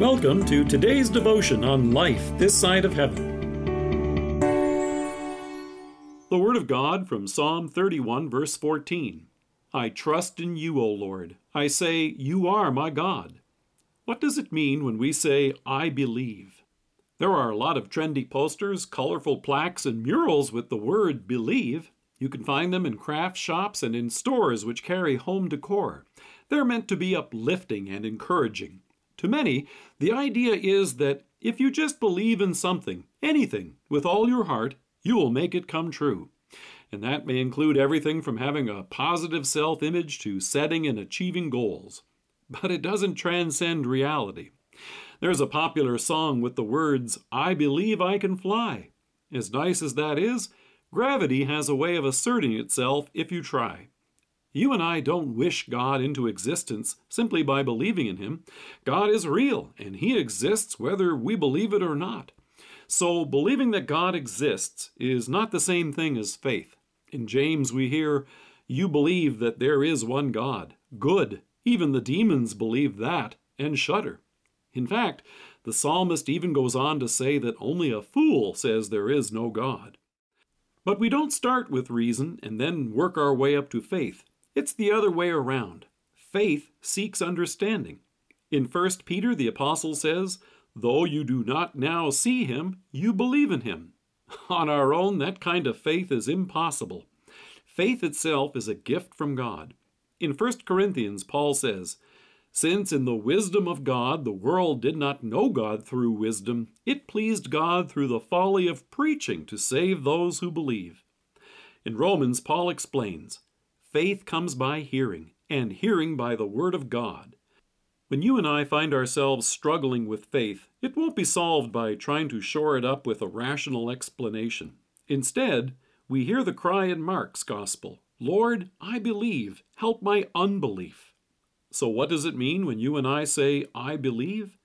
Welcome to today's devotion on life this side of heaven. The Word of God from Psalm 31, verse 14. I trust in you, O Lord. I say, You are my God. What does it mean when we say, I believe? There are a lot of trendy posters, colorful plaques, and murals with the word believe. You can find them in craft shops and in stores which carry home decor. They're meant to be uplifting and encouraging. To many, the idea is that if you just believe in something, anything, with all your heart, you will make it come true. And that may include everything from having a positive self image to setting and achieving goals. But it doesn't transcend reality. There's a popular song with the words, I believe I can fly. As nice as that is, gravity has a way of asserting itself if you try. You and I don't wish God into existence simply by believing in Him. God is real, and He exists whether we believe it or not. So, believing that God exists is not the same thing as faith. In James, we hear, You believe that there is one God. Good. Even the demons believe that and shudder. In fact, the psalmist even goes on to say that only a fool says there is no God. But we don't start with reason and then work our way up to faith. It's the other way around. Faith seeks understanding. In 1 Peter, the apostle says, Though you do not now see him, you believe in him. On our own, that kind of faith is impossible. Faith itself is a gift from God. In 1 Corinthians, Paul says, Since in the wisdom of God the world did not know God through wisdom, it pleased God through the folly of preaching to save those who believe. In Romans, Paul explains, Faith comes by hearing, and hearing by the Word of God. When you and I find ourselves struggling with faith, it won't be solved by trying to shore it up with a rational explanation. Instead, we hear the cry in Mark's Gospel Lord, I believe, help my unbelief. So, what does it mean when you and I say, I believe?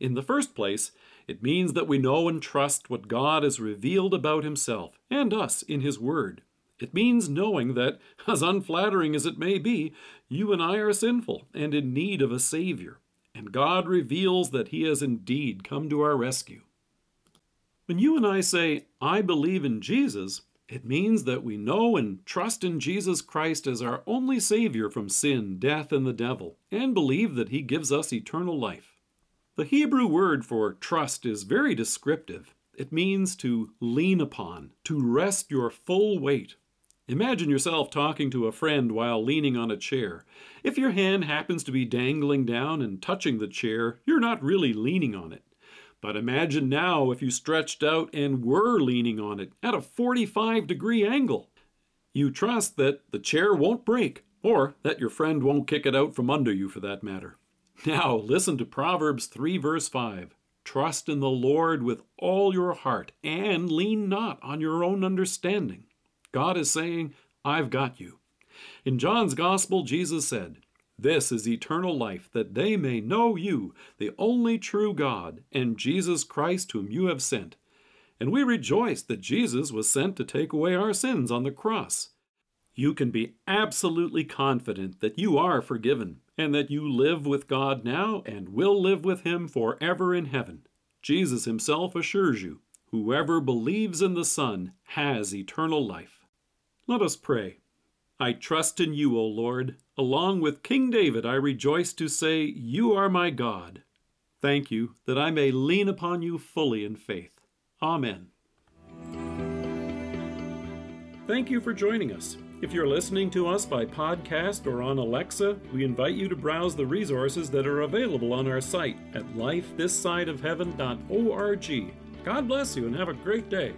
In the first place, it means that we know and trust what God has revealed about Himself and us in His Word. It means knowing that, as unflattering as it may be, you and I are sinful and in need of a Savior, and God reveals that He has indeed come to our rescue. When you and I say, I believe in Jesus, it means that we know and trust in Jesus Christ as our only Savior from sin, death, and the devil, and believe that He gives us eternal life. The Hebrew word for trust is very descriptive. It means to lean upon, to rest your full weight, Imagine yourself talking to a friend while leaning on a chair. If your hand happens to be dangling down and touching the chair, you're not really leaning on it. But imagine now if you stretched out and were leaning on it at a 45 degree angle. You trust that the chair won't break, or that your friend won't kick it out from under you for that matter. Now listen to Proverbs 3, verse 5. Trust in the Lord with all your heart, and lean not on your own understanding. God is saying, I've got you. In John's Gospel, Jesus said, This is eternal life, that they may know you, the only true God, and Jesus Christ, whom you have sent. And we rejoice that Jesus was sent to take away our sins on the cross. You can be absolutely confident that you are forgiven, and that you live with God now and will live with Him forever in heaven. Jesus Himself assures you, whoever believes in the Son has eternal life. Let us pray. I trust in you, O Lord. Along with King David, I rejoice to say, You are my God. Thank you that I may lean upon you fully in faith. Amen. Thank you for joining us. If you're listening to us by podcast or on Alexa, we invite you to browse the resources that are available on our site at lifethissideofheaven.org. God bless you and have a great day.